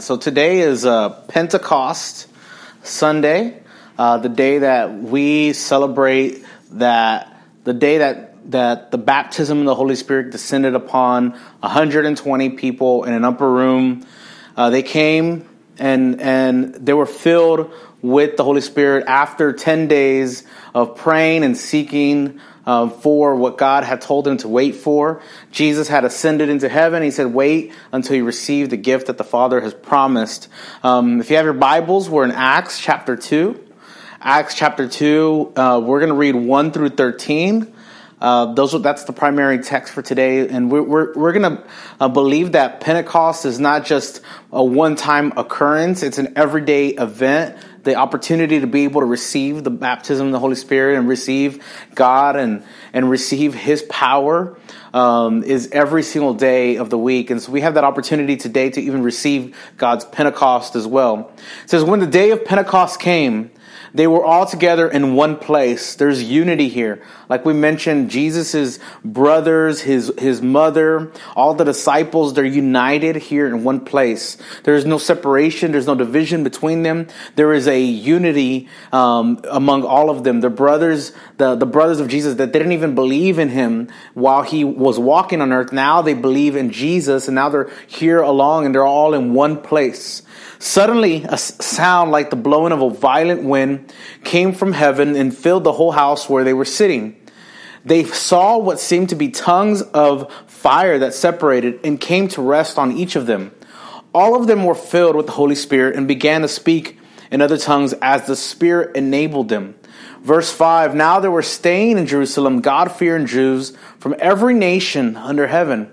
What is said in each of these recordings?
So today is uh, Pentecost Sunday, uh, the day that we celebrate that the day that that the baptism of the Holy Spirit descended upon 120 people in an upper room. Uh, they came and and they were filled with the Holy Spirit after 10 days of praying and seeking um, for what God had told him to wait for. Jesus had ascended into heaven. He said, Wait until you receive the gift that the Father has promised. Um, if you have your Bibles, we're in Acts chapter 2. Acts chapter 2, uh, we're going to read 1 through 13. Uh, those are, that's the primary text for today, and we're we're, we're going to uh, believe that Pentecost is not just a one-time occurrence; it's an everyday event the opportunity to be able to receive the baptism of the Holy Spirit and receive God and, and receive His power um, is every single day of the week. And so we have that opportunity today to even receive God's Pentecost as well. It says, When the day of Pentecost came, they were all together in one place. There's unity here. Like we mentioned, Jesus' brothers, his, his mother, all the disciples, they're united here in one place. There is no separation. There's no division between them. There is a unity um, among all of them. The brothers, the, the brothers of Jesus that didn't even believe in him while he was walking on earth, now they believe in Jesus and now they're here along and they're all in one place. Suddenly, a sound like the blowing of a violent wind came from heaven and filled the whole house where they were sitting. They saw what seemed to be tongues of fire that separated and came to rest on each of them. All of them were filled with the Holy Spirit and began to speak in other tongues as the Spirit enabled them. Verse 5 Now there were staying in Jerusalem God fearing Jews from every nation under heaven.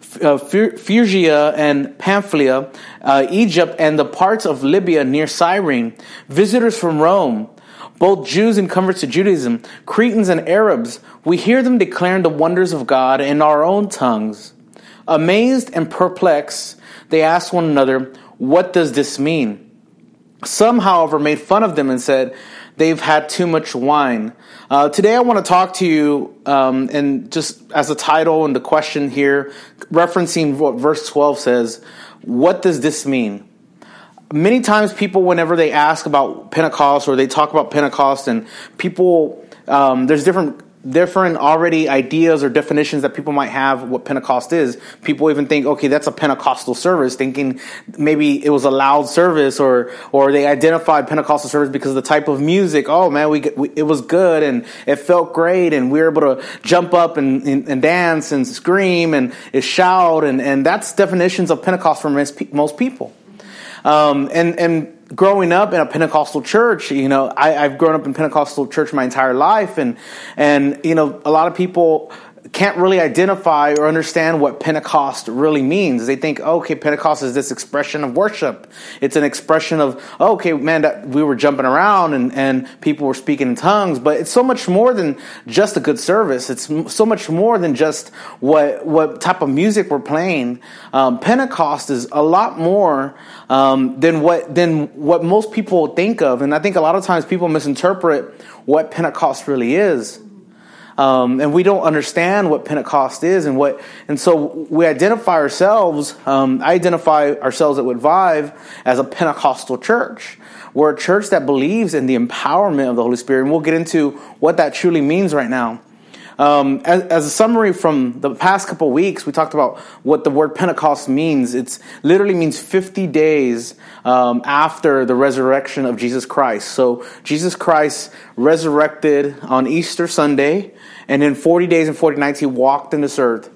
uh, Phrygia and Pamphylia, uh, Egypt, and the parts of Libya near Cyrene, visitors from Rome, both Jews and converts to Judaism, Cretans and Arabs, we hear them declaring the wonders of God in our own tongues. Amazed and perplexed, they asked one another, What does this mean? Some, however, made fun of them and said, They've had too much wine. Uh, today, I want to talk to you, um, and just as a title and the question here, referencing what verse 12 says, What does this mean? many times people whenever they ask about pentecost or they talk about pentecost and people um, there's different different already ideas or definitions that people might have what pentecost is. People even think okay that's a pentecostal service thinking maybe it was a loud service or or they identified pentecostal service because of the type of music. Oh man we, we it was good and it felt great and we were able to jump up and, and, and dance and scream and, shout and, and that's definitions of pentecost for most people um, and and growing up in a Pentecostal church, you know, I, I've grown up in Pentecostal church my entire life, and and you know, a lot of people can't really identify or understand what Pentecost really means. They think, oh, okay, Pentecost is this expression of worship. It's an expression of, oh, okay, man, that we were jumping around and, and people were speaking in tongues. But it's so much more than just a good service. It's so much more than just what what type of music we're playing. Um, Pentecost is a lot more um, than what than what most people think of, and I think a lot of times people misinterpret what Pentecost really is. Um, and we don't understand what Pentecost is and what, and so we identify ourselves. Um, I identify ourselves at Vive as a Pentecostal church. We're a church that believes in the empowerment of the Holy Spirit, and we'll get into what that truly means right now. Um, as, as, a summary from the past couple weeks, we talked about what the word Pentecost means. It literally means 50 days um, after the resurrection of Jesus Christ. So Jesus Christ resurrected on Easter Sunday, and in 40 days and 40 nights, he walked in this earth.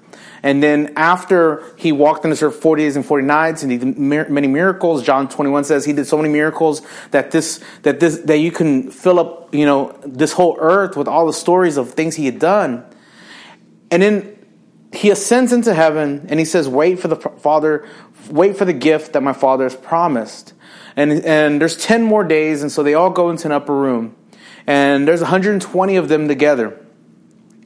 And then after he walked in this earth 40 days and 40 nights and he did many miracles, John 21 says he did so many miracles that this, that this, that you can fill up, you know, this whole earth with all the stories of things he had done. And then he ascends into heaven and he says, wait for the Father, wait for the gift that my Father has promised. And, and there's 10 more days. And so they all go into an upper room. and there's 120 of them together.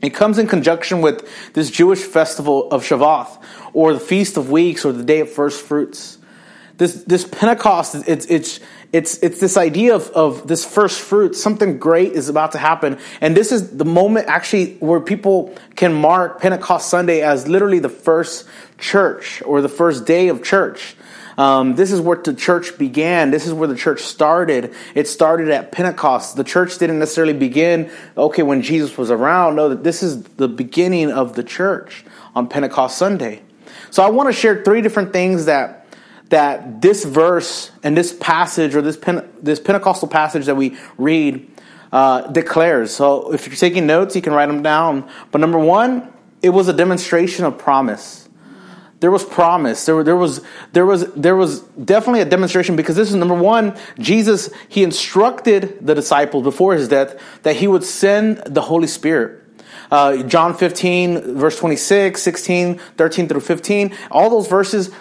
It comes in conjunction with this Jewish festival of Shavuot, or the Feast of Weeks, or the Day of First Fruits. This this Pentecost, it's it's it's it's this idea of, of this first fruit. Something great is about to happen, and this is the moment actually where people can mark Pentecost Sunday as literally the first church or the first day of church. Um, this is where the church began. This is where the church started. It started at Pentecost. The church didn't necessarily begin, okay, when Jesus was around. No, this is the beginning of the church on Pentecost Sunday. So I want to share three different things that that this verse and this passage or this this Pentecostal passage that we read uh, declares. So if you're taking notes, you can write them down. But number one, it was a demonstration of promise. There was promise. There, there was there was there was definitely a demonstration because this is number one. Jesus he instructed the disciples before his death that he would send the Holy Spirit. Uh, John 15, verse 26, 16, 13 through 15. All those verses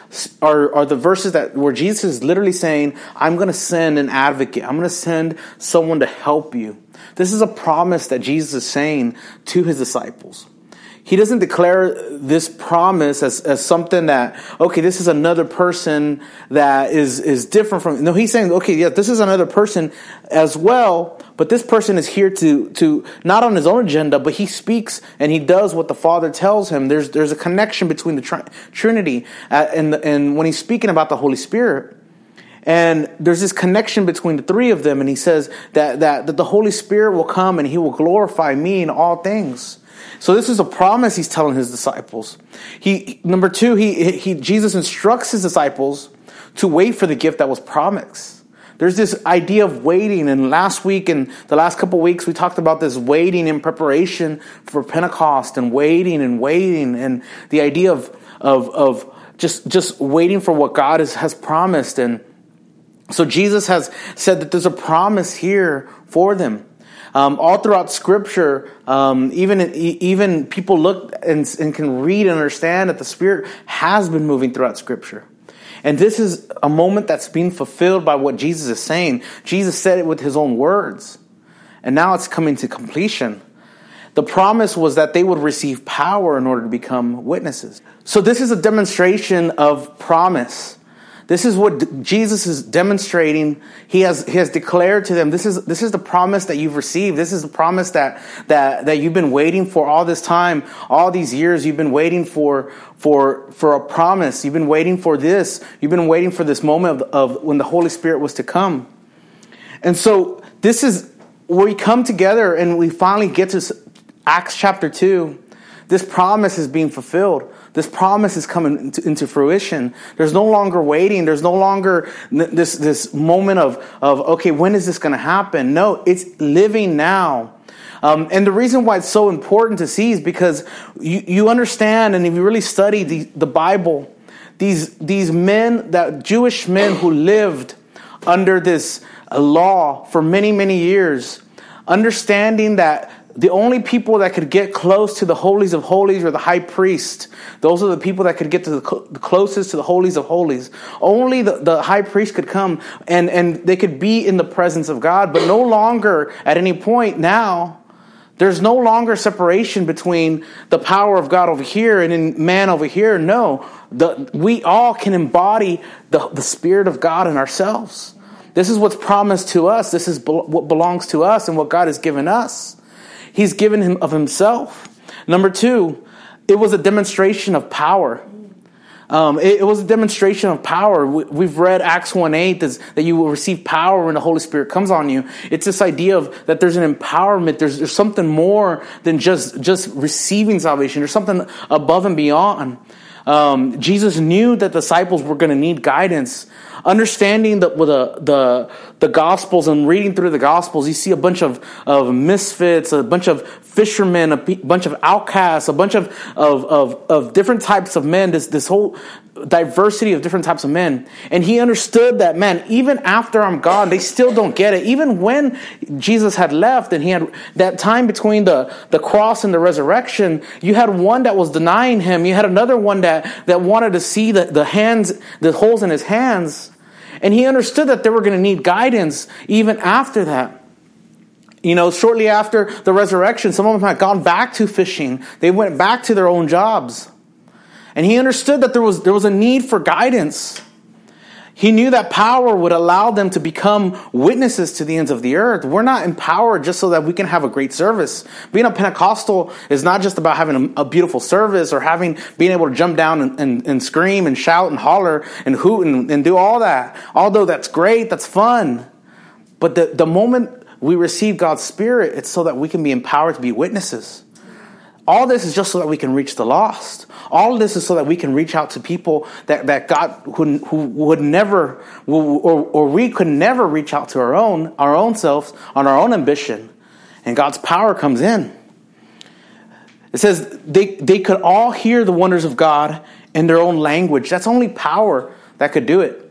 are, are the verses that where Jesus is literally saying, I'm going to send an advocate. I'm going to send someone to help you. This is a promise that Jesus is saying to his disciples he doesn't declare this promise as, as something that, okay, this is another person that is, is different from, no, he's saying, okay, yeah, this is another person as well, but this person is here to, to, not on his own agenda, but he speaks and he does what the Father tells him. There's, there's a connection between the tri- Trinity uh, and, and when he's speaking about the Holy Spirit. And there's this connection between the three of them, and he says that, that, that the Holy Spirit will come and he will glorify me in all things. So this is a promise he's telling his disciples. He number two, he, he Jesus instructs his disciples to wait for the gift that was promised. There's this idea of waiting, and last week and the last couple weeks we talked about this waiting in preparation for Pentecost and waiting and waiting and the idea of of of just just waiting for what God has, has promised. And so Jesus has said that there's a promise here for them. Um, all throughout Scripture, um, even even people look and, and can read and understand that the Spirit has been moving throughout Scripture. And this is a moment that's being fulfilled by what Jesus is saying. Jesus said it with his own words. And now it's coming to completion. The promise was that they would receive power in order to become witnesses. So this is a demonstration of promise. This is what Jesus is demonstrating. He has, he has declared to them, this is, this is the promise that you've received. This is the promise that, that, that you've been waiting for all this time, all these years. You've been waiting for, for, for a promise. You've been waiting for this. You've been waiting for this moment of, of when the Holy Spirit was to come. And so this is where we come together and we finally get to Acts chapter 2. This promise is being fulfilled. This promise is coming into, into, fruition. There's no longer waiting. There's no longer this, this moment of, of, okay, when is this going to happen? No, it's living now. Um, and the reason why it's so important to see is because you, you understand, and if you really study the, the Bible, these, these men, that Jewish men who lived under this law for many, many years, understanding that the only people that could get close to the holies of holies were the high priest. Those are the people that could get to the, cl- the closest to the holies of holies. Only the, the high priest could come and, and they could be in the presence of God, but no longer at any point now. There's no longer separation between the power of God over here and in man over here. No, the, we all can embody the, the Spirit of God in ourselves. This is what's promised to us. This is what belongs to us and what God has given us. He's given him of himself. Number two, it was a demonstration of power. Um, it, it, was a demonstration of power. We, have read Acts 1 8 that you will receive power when the Holy Spirit comes on you. It's this idea of that there's an empowerment, there's, there's something more than just, just receiving salvation, there's something above and beyond. Um, Jesus knew that disciples were going to need guidance. Understanding with the, the, the Gospels and reading through the Gospels, you see a bunch of, of misfits, a bunch of fishermen, a bunch of outcasts, a bunch of, of, of, of different types of men, this, this whole diversity of different types of men. And he understood that, man, even after I'm gone, they still don't get it. Even when Jesus had left and he had that time between the, the cross and the resurrection, you had one that was denying him. You had another one that, that wanted to see the, the hands, the holes in his hands. And he understood that they were going to need guidance even after that. You know, shortly after the resurrection, some of them had gone back to fishing. They went back to their own jobs. And he understood that there was, there was a need for guidance. He knew that power would allow them to become witnesses to the ends of the earth. We're not empowered just so that we can have a great service. Being a Pentecostal is not just about having a, a beautiful service or having being able to jump down and, and, and scream and shout and holler and hoot and, and do all that. Although that's great, that's fun. But the, the moment we receive God's Spirit, it's so that we can be empowered to be witnesses. All this is just so that we can reach the lost. All of this is so that we can reach out to people that, that God who, who would never, or, or we could never reach out to our own, our own selves on our own ambition. And God's power comes in. It says they, they could all hear the wonders of God in their own language. That's only power that could do it.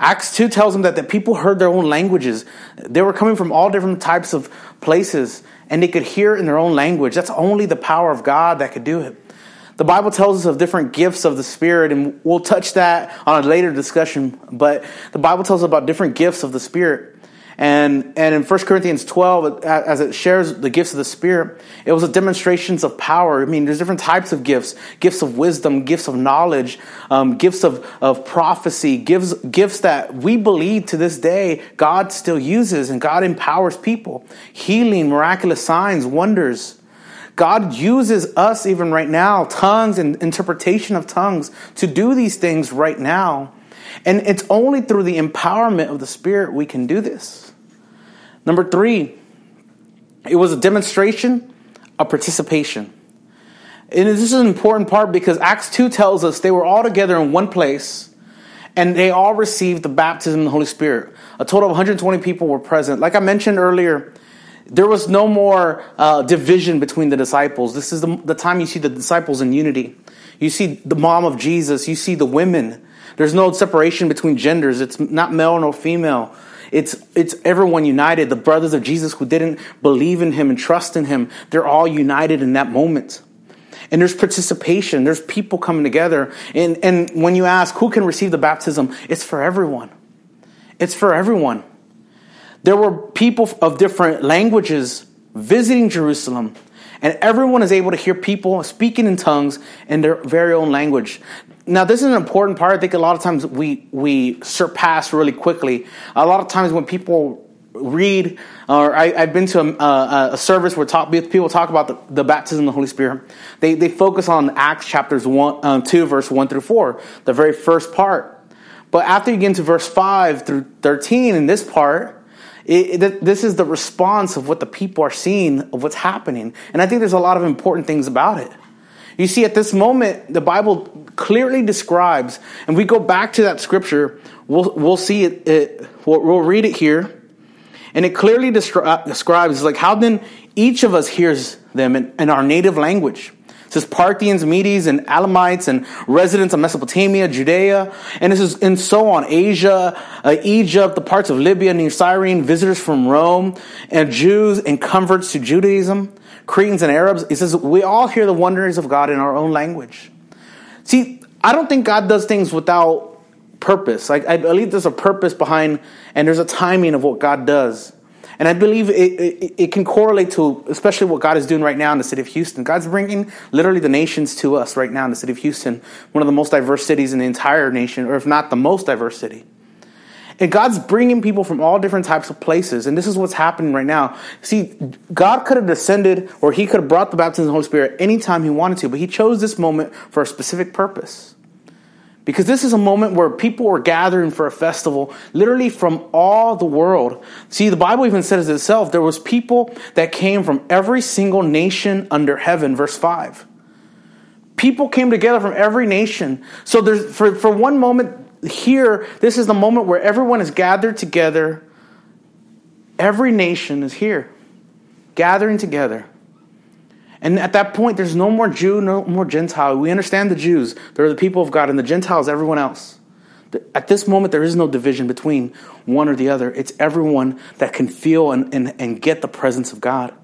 Acts 2 tells them that the people heard their own languages. They were coming from all different types of places and they could hear in their own language. That's only the power of God that could do it. The Bible tells us of different gifts of the Spirit, and we'll touch that on a later discussion. But the Bible tells us about different gifts of the Spirit. And, and in 1 Corinthians 12, as it shares the gifts of the Spirit, it was a demonstrations of power. I mean, there's different types of gifts gifts of wisdom, gifts of knowledge, um, gifts of, of prophecy, gifts, gifts that we believe to this day God still uses and God empowers people. Healing, miraculous signs, wonders. God uses us even right now, tongues and interpretation of tongues, to do these things right now. And it's only through the empowerment of the Spirit we can do this. Number three, it was a demonstration of participation. And this is an important part because Acts 2 tells us they were all together in one place and they all received the baptism of the Holy Spirit. A total of 120 people were present. Like I mentioned earlier, there was no more uh, division between the disciples. This is the, the time you see the disciples in unity. You see the mom of Jesus. You see the women. There's no separation between genders. It's not male nor female. It's, it's everyone united. The brothers of Jesus who didn't believe in him and trust in him, they're all united in that moment. And there's participation. There's people coming together. And, and when you ask who can receive the baptism, it's for everyone. It's for everyone. There were people of different languages visiting Jerusalem, and everyone is able to hear people speaking in tongues in their very own language. Now, this is an important part. I think a lot of times we, we surpass really quickly. A lot of times when people read, or I, have been to a, a, service where talk, people talk about the, the, baptism of the Holy Spirit. They, they focus on Acts chapters one, um, 2, verse 1 through 4, the very first part. But after you get into verse 5 through 13, in this part, it, it, this is the response of what the people are seeing of what's happening. And I think there's a lot of important things about it. You see, at this moment, the Bible clearly describes, and we go back to that scripture, we'll, we'll see it, it we'll, we'll, read it here, and it clearly descri- uh, describes, like, how then each of us hears them in, in our native language. It says Parthians, Medes, and Elamites, and residents of Mesopotamia, Judea, and this is and so on. Asia, uh, Egypt, the parts of Libya near Cyrene, visitors from Rome, and Jews and converts to Judaism, Cretans and Arabs. It says we all hear the wonders of God in our own language. See, I don't think God does things without purpose. Like I believe there's a purpose behind, and there's a timing of what God does. And I believe it, it, it, can correlate to, especially what God is doing right now in the city of Houston. God's bringing literally the nations to us right now in the city of Houston, one of the most diverse cities in the entire nation, or if not the most diverse city. And God's bringing people from all different types of places. And this is what's happening right now. See, God could have descended or he could have brought the baptism of the Holy Spirit anytime he wanted to, but he chose this moment for a specific purpose. Because this is a moment where people were gathering for a festival, literally from all the world. See, the Bible even says itself, there was people that came from every single nation under heaven, verse 5. People came together from every nation. So there's for, for one moment here, this is the moment where everyone is gathered together. Every nation is here, gathering together. And at that point, there's no more Jew, no more Gentile. We understand the Jews. They're the people of God, and the Gentiles, everyone else. At this moment, there is no division between one or the other. It's everyone that can feel and, and, and get the presence of God.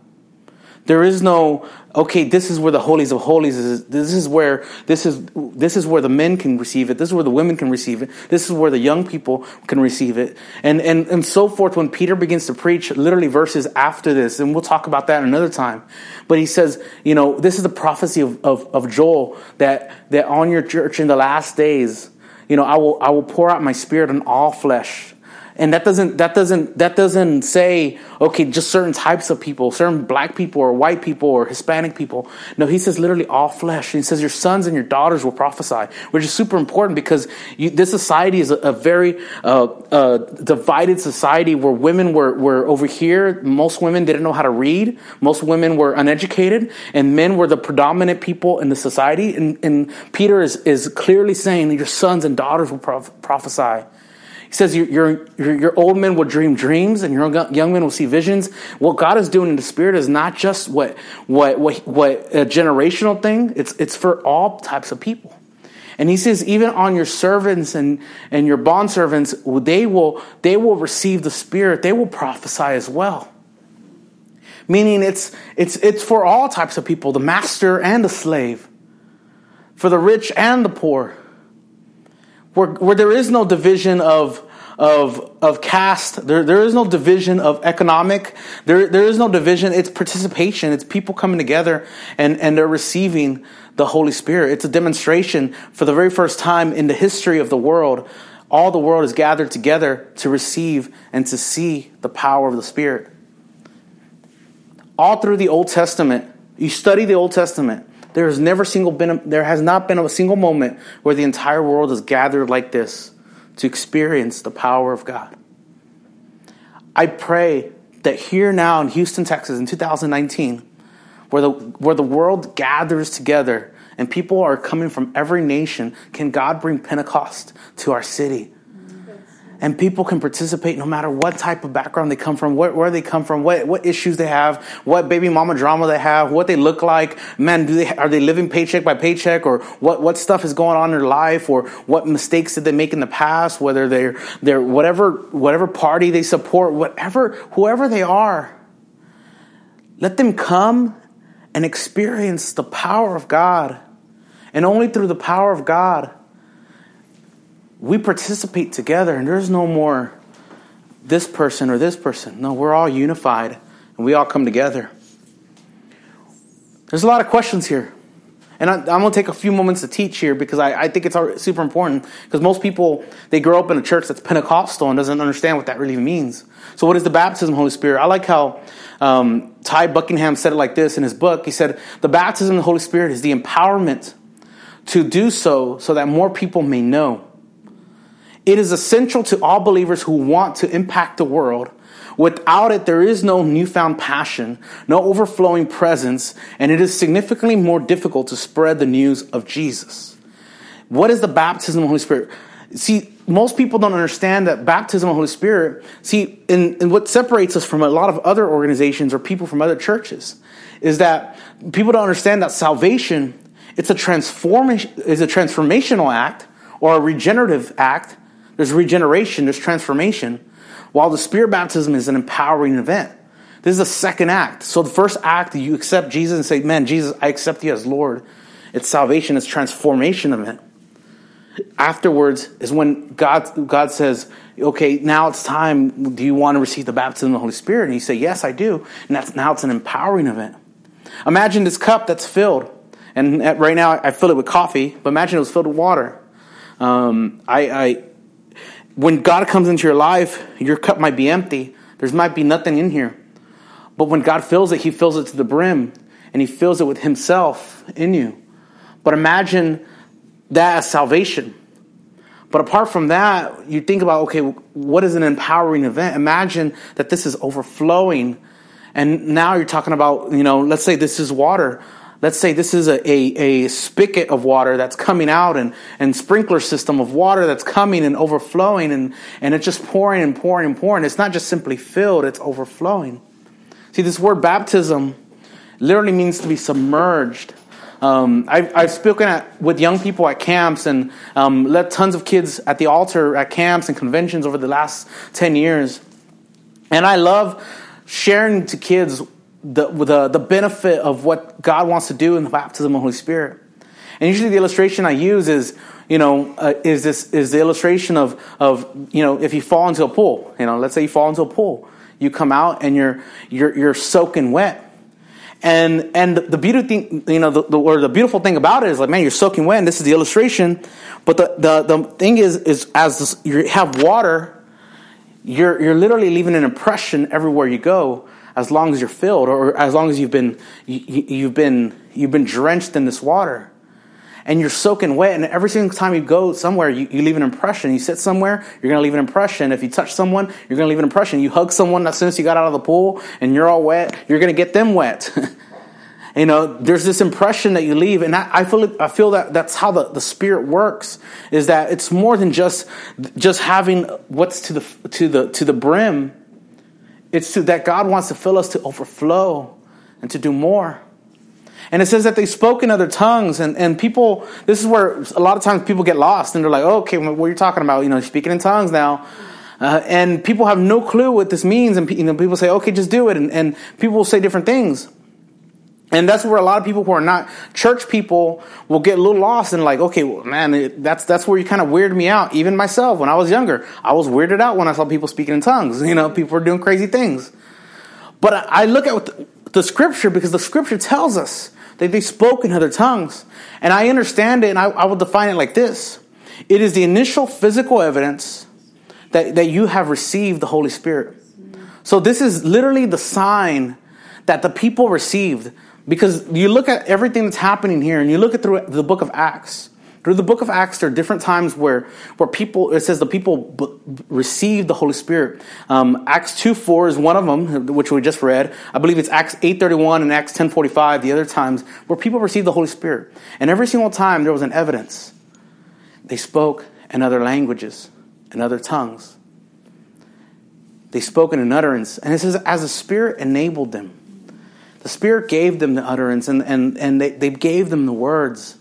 There is no okay. This is where the holies of holies is. This is where this is this is where the men can receive it. This is where the women can receive it. This is where the young people can receive it, and and and so forth. When Peter begins to preach, literally verses after this, and we'll talk about that another time. But he says, you know, this is the prophecy of of, of Joel that that on your church in the last days, you know, I will I will pour out my spirit on all flesh and that doesn't that doesn't that doesn't say okay just certain types of people certain black people or white people or hispanic people. No he says literally all flesh. He says your sons and your daughters will prophesy which is super important because you, this society is a, a very uh, uh, divided society where women were, were over here. Most women didn't know how to read. Most women were uneducated and men were the predominant people in the society. And, and peter is, is clearly saying your sons and daughters will prophesy he says your, your, your old men will dream dreams and your young men will see visions. What God is doing in the spirit is not just what, what, what, what a generational thing, it's, it's for all types of people. And he says, even on your servants and, and your bond servants, they will, they will receive the Spirit. They will prophesy as well. Meaning it's, it's, it's for all types of people, the master and the slave, for the rich and the poor where, where there is no division of, of, of caste, there, there is no division of economic, there, there is no division. It's participation. It's people coming together and, and they're receiving the Holy Spirit. It's a demonstration for the very first time in the history of the world. All the world is gathered together to receive and to see the power of the Spirit. All through the Old Testament, you study the Old Testament, there has never single been a, there has not been a single moment where the entire world is gathered like this to experience the power of God. I pray that here now in Houston, Texas in 2019, where the where the world gathers together and people are coming from every nation, can God bring Pentecost to our city? And people can participate no matter what type of background they come from, where, where they come from, what, what issues they have, what baby mama drama they have, what they look like. Man, do they, are they living paycheck by paycheck or what, what stuff is going on in their life or what mistakes did they make in the past, whether they're, they're whatever, whatever party they support, whatever, whoever they are. Let them come and experience the power of God. And only through the power of God we participate together and there's no more this person or this person. No, we're all unified and we all come together. There's a lot of questions here. And I, am going to take a few moments to teach here because I, I think it's super important. Because most people, they grow up in a church that's Pentecostal and doesn't understand what that really means. So, what is the baptism of the Holy Spirit? I like how um, Ty Buckingham said it like this in his book. He said, The baptism of the Holy Spirit is the empowerment to do so so that more people may know. It is essential to all believers who want to impact the world. Without it, there is no newfound passion, no overflowing presence, and it is significantly more difficult to spread the news of Jesus. What is the baptism of the Holy Spirit? See, most people don't understand that baptism of the Holy Spirit, see, and, and what separates us from a lot of other organizations or people from other churches is that people don't understand that salvation, it's a transformation, is a transformational act or a regenerative act there's regeneration, there's transformation, while the spirit baptism is an empowering event. This is the second act. So the first act, you accept Jesus and say, Man, Jesus, I accept you as Lord. It's salvation, it's transformation event. Afterwards is when God, God says, Okay, now it's time. Do you want to receive the baptism of the Holy Spirit? And you say, Yes, I do. And that's now it's an empowering event. Imagine this cup that's filled. And right now I fill it with coffee, but imagine it was filled with water. Um, I, I when God comes into your life, your cup might be empty. There might be nothing in here. But when God fills it, He fills it to the brim and He fills it with Himself in you. But imagine that as salvation. But apart from that, you think about okay, what is an empowering event? Imagine that this is overflowing. And now you're talking about, you know, let's say this is water let's say this is a, a, a, spigot of water that's coming out and, and sprinkler system of water that's coming and overflowing and, and it's just pouring and pouring and pouring. It's not just simply filled, it's overflowing. See, this word baptism literally means to be submerged. Um, I've, I've, spoken at, with young people at camps and um, led tons of kids at the altar at camps and conventions over the last 10 years. And I love sharing to kids the, the, the benefit of what God wants to do in the baptism of the Holy Spirit. And usually the illustration I use is, you know, uh, is this is the illustration of of you know if you fall into a pool, you know, let's say you fall into a pool, you come out and you're you're you're soaking wet, and and the beauty thing, you know, the, the or the beautiful thing about it is like, man, you're soaking wet. And this is the illustration, but the the the thing is is as this, you have water, you're you're literally leaving an impression everywhere you go as long as you're filled or as long as you've been you, you've been you've been drenched in this water and you're soaking wet. And every single time you go somewhere, you, you leave an impression. You sit somewhere, you're going to leave an impression. If you touch someone, you're going to leave an impression. You hug someone as soon as you got out of the pool and you're all wet, you're going to get them wet. you know, there's this impression that you leave. And I, I, feel, I feel that that's how the, the Spirit works, is that it's more than just, just having what's to the, to the, to the brim. It's to, that God wants to fill us to overflow and to do more. And it says that they spoke in other tongues, and, and people, this is where a lot of times people get lost, and they're like, oh, okay, what are you talking about? You know, speaking in tongues now. Uh, and people have no clue what this means, and you know, people say, okay, just do it, and, and people will say different things. And that's where a lot of people who are not church people will get a little lost and like, okay, well, man, it, that's that's where you kind of weirded me out. Even myself, when I was younger, I was weirded out when I saw people speaking in tongues. You know, people were doing crazy things. But I, I look at the, the scripture because the scripture tells us that they spoke in other tongues. And I understand it, and I, I will define it like this it is the initial physical evidence that, that you have received the Holy Spirit. So this is literally the sign that the people received. Because you look at everything that's happening here, and you look at through the book of Acts. Through the book of Acts, there are different times where, where people, it says the people b- received the Holy Spirit. Um, Acts 2 4 is one of them, which we just read. I believe it's Acts 8 31 and Acts 10 45, the other times, where people received the Holy Spirit. And every single time there was an evidence. They spoke in other languages, in other tongues. They spoke in an utterance. And it says, as the Spirit enabled them, the Spirit gave them the utterance and, and, and they, they gave them the words.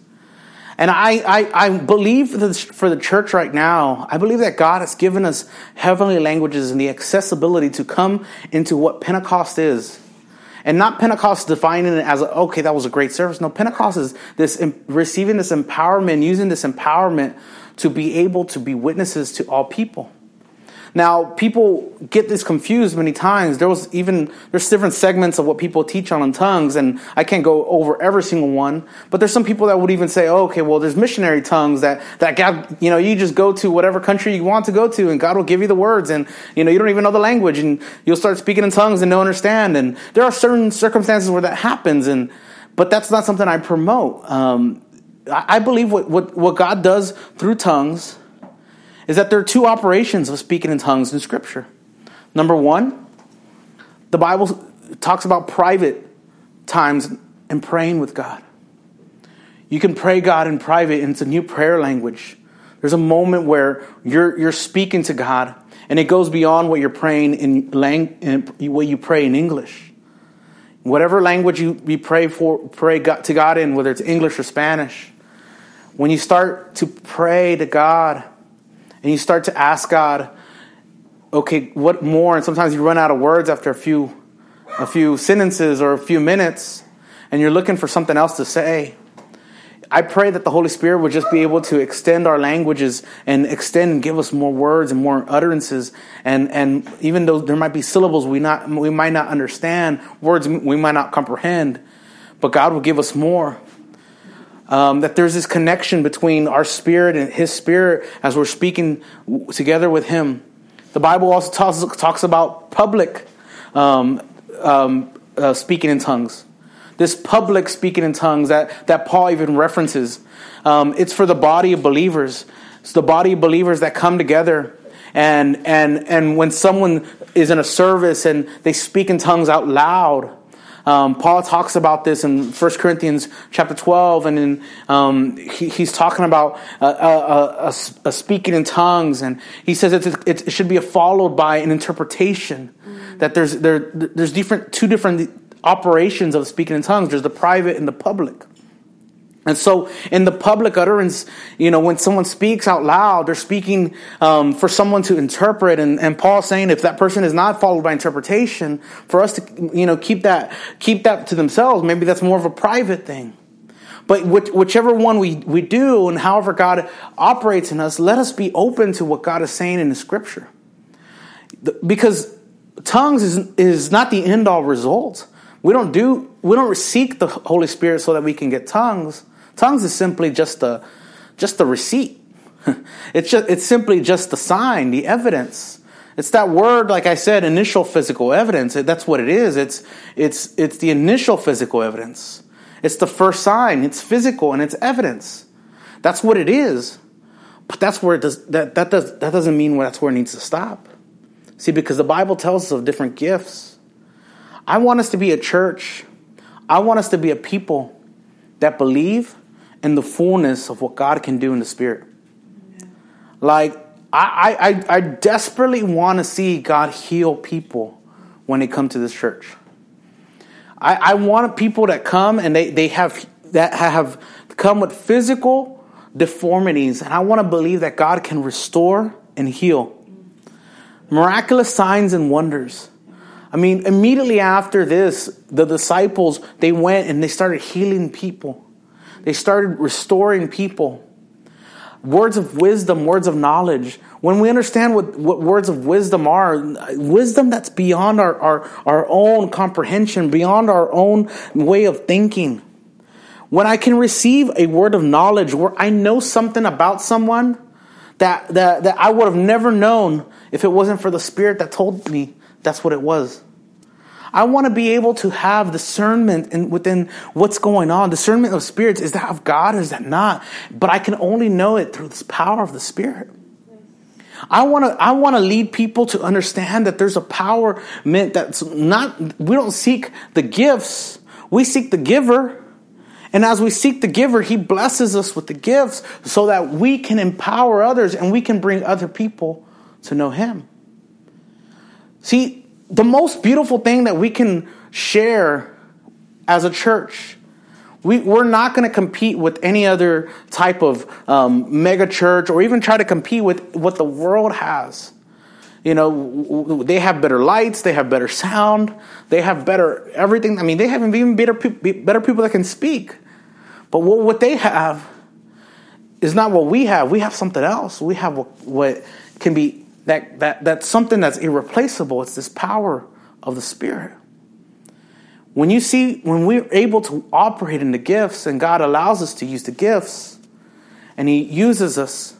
And I, I, I believe for the, for the church right now, I believe that God has given us heavenly languages and the accessibility to come into what Pentecost is. And not Pentecost defining it as, okay, that was a great service. No, Pentecost is this receiving this empowerment, using this empowerment to be able to be witnesses to all people. Now, people get this confused many times. There was even there's different segments of what people teach on in tongues, and I can't go over every single one. But there's some people that would even say, oh, "Okay, well, there's missionary tongues that that God, you know, you just go to whatever country you want to go to, and God will give you the words, and you know, you don't even know the language, and you'll start speaking in tongues and don't understand. And there are certain circumstances where that happens, and but that's not something I promote. Um, I, I believe what, what what God does through tongues is that there are two operations of speaking in tongues in Scripture. Number one, the Bible talks about private times and praying with God. You can pray God in private, and it's a new prayer language. There's a moment where you're, you're speaking to God, and it goes beyond what you're praying in, lang- in what you pray in English. Whatever language you, you pray for, pray God, to God in, whether it's English or Spanish, when you start to pray to God and you start to ask God, okay, what more? And sometimes you run out of words after a few, a few sentences or a few minutes, and you're looking for something else to say. I pray that the Holy Spirit would just be able to extend our languages and extend and give us more words and more utterances. And, and even though there might be syllables we, not, we might not understand, words we might not comprehend, but God will give us more. Um, that there's this connection between our spirit and His spirit as we're speaking together with Him. The Bible also talks, talks about public um, um, uh, speaking in tongues. This public speaking in tongues that, that Paul even references. Um, it's for the body of believers. It's the body of believers that come together and and and when someone is in a service and they speak in tongues out loud um, Paul talks about this in 1 Corinthians chapter 12, and in, um, he, he's talking about a, a, a, a, speaking in tongues, and he says it, it should be followed by an interpretation. Mm-hmm. That there's there, there's different two different operations of speaking in tongues. There's the private and the public. And so, in the public utterance, you know, when someone speaks out loud, they're speaking um, for someone to interpret. And, and Paul's saying if that person is not followed by interpretation, for us to, you know, keep that keep that to themselves. Maybe that's more of a private thing. But whichever one we, we do, and however God operates in us, let us be open to what God is saying in the Scripture, because tongues is is not the end all result. We don't do we don't seek the Holy Spirit so that we can get tongues Tongues is simply just the just the receipt. it's just it's simply just the sign, the evidence. It's that word, like I said, initial physical evidence. That's what it is. It's it's it's the initial physical evidence. It's the first sign. It's physical and it's evidence. That's what it is. But that's where it does that that does that doesn't mean that's where it needs to stop. See, because the Bible tells us of different gifts. I want us to be a church. I want us to be a people that believe and the fullness of what God can do in the Spirit. Like, I, I, I desperately want to see God heal people when they come to this church. I, I want people that come and they, they have that have come with physical deformities, and I want to believe that God can restore and heal. Miraculous signs and wonders. I mean, immediately after this, the disciples they went and they started healing people. They started restoring people. Words of wisdom, words of knowledge. When we understand what, what words of wisdom are, wisdom that's beyond our, our, our own comprehension, beyond our own way of thinking. When I can receive a word of knowledge where I know something about someone that, that, that I would have never known if it wasn't for the Spirit that told me that's what it was. I want to be able to have discernment in, within what's going on. Discernment of spirits is that of God, or is that not? But I can only know it through this power of the Spirit. I want to I want to lead people to understand that there's a power meant that's not we don't seek the gifts, we seek the giver. And as we seek the giver, he blesses us with the gifts so that we can empower others and we can bring other people to know him. See, the most beautiful thing that we can share as a church. We, we're not going to compete with any other type of um, mega church or even try to compete with what the world has. You know, they have better lights, they have better sound, they have better everything. I mean, they have even better, better people that can speak. But what, what they have is not what we have. We have something else. We have what, what can be that, that, that's something that's irreplaceable. It's this power of the Spirit. When you see, when we're able to operate in the gifts and God allows us to use the gifts and He uses us,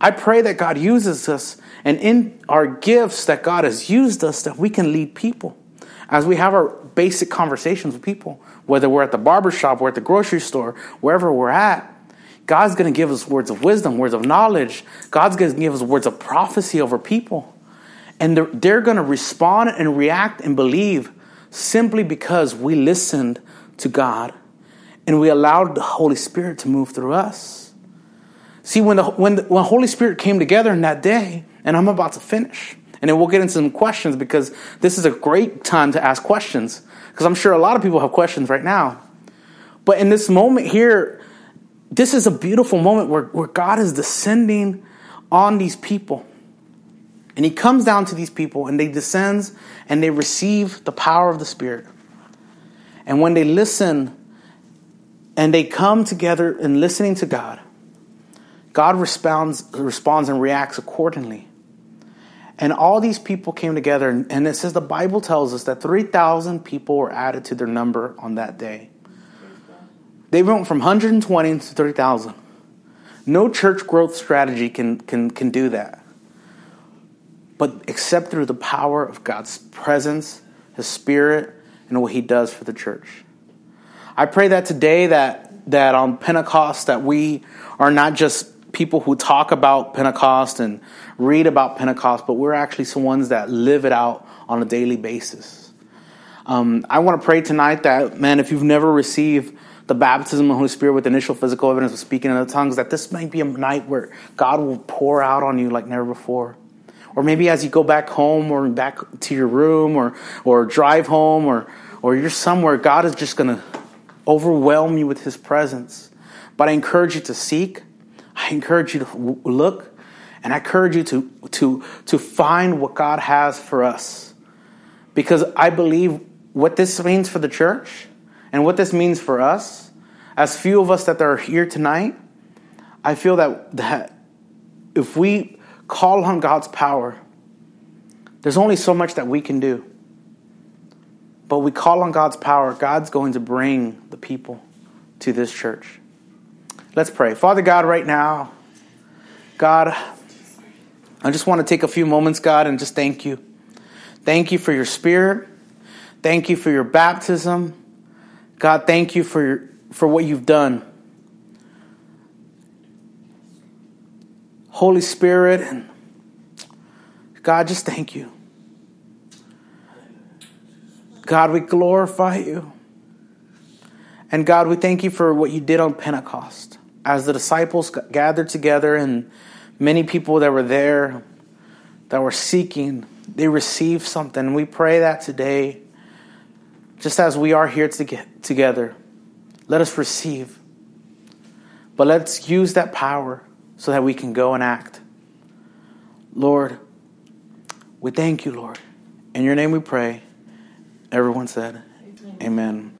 I pray that God uses us and in our gifts that God has used us, that we can lead people. As we have our basic conversations with people, whether we're at the barber shop, we're at the grocery store, wherever we're at, God's going to give us words of wisdom, words of knowledge. God's going to give us words of prophecy over people. And they're, they're going to respond and react and believe simply because we listened to God and we allowed the Holy Spirit to move through us. See, when the, when the, when Holy Spirit came together in that day, and I'm about to finish, and then we'll get into some questions because this is a great time to ask questions because I'm sure a lot of people have questions right now. But in this moment here, this is a beautiful moment where, where God is descending on these people. And he comes down to these people and they descends and they receive the power of the Spirit. And when they listen and they come together in listening to God, God responds, responds and reacts accordingly. And all these people came together, and it says the Bible tells us that 3,000 people were added to their number on that day. They went from 120 to 30,000. No church growth strategy can, can, can do that. But except through the power of God's presence, His Spirit, and what He does for the church. I pray that today that, that on Pentecost that we are not just people who talk about Pentecost and read about Pentecost, but we're actually some ones that live it out on a daily basis. Um, I want to pray tonight that, man, if you've never received the baptism of the Holy Spirit with initial physical evidence of speaking in other tongues, that this might be a night where God will pour out on you like never before. Or maybe as you go back home or back to your room or, or drive home or, or you're somewhere, God is just going to overwhelm you with His presence. But I encourage you to seek. I encourage you to look. And I encourage you to, to, to find what God has for us. Because I believe what this means for the church and what this means for us, as few of us that are here tonight, I feel that, that if we call on God's power, there's only so much that we can do. But we call on God's power, God's going to bring the people to this church. Let's pray. Father God, right now, God, I just want to take a few moments, God, and just thank you. Thank you for your spirit. Thank you for your baptism. God, thank you for, for what you've done. Holy Spirit, and God, just thank you. God, we glorify you. And God, we thank you for what you did on Pentecost. As the disciples gathered together and many people that were there that were seeking, they received something. We pray that today, just as we are here to get together, let us receive. But let's use that power so that we can go and act. Lord, we thank you, Lord. In your name we pray. Everyone said, Amen. Amen.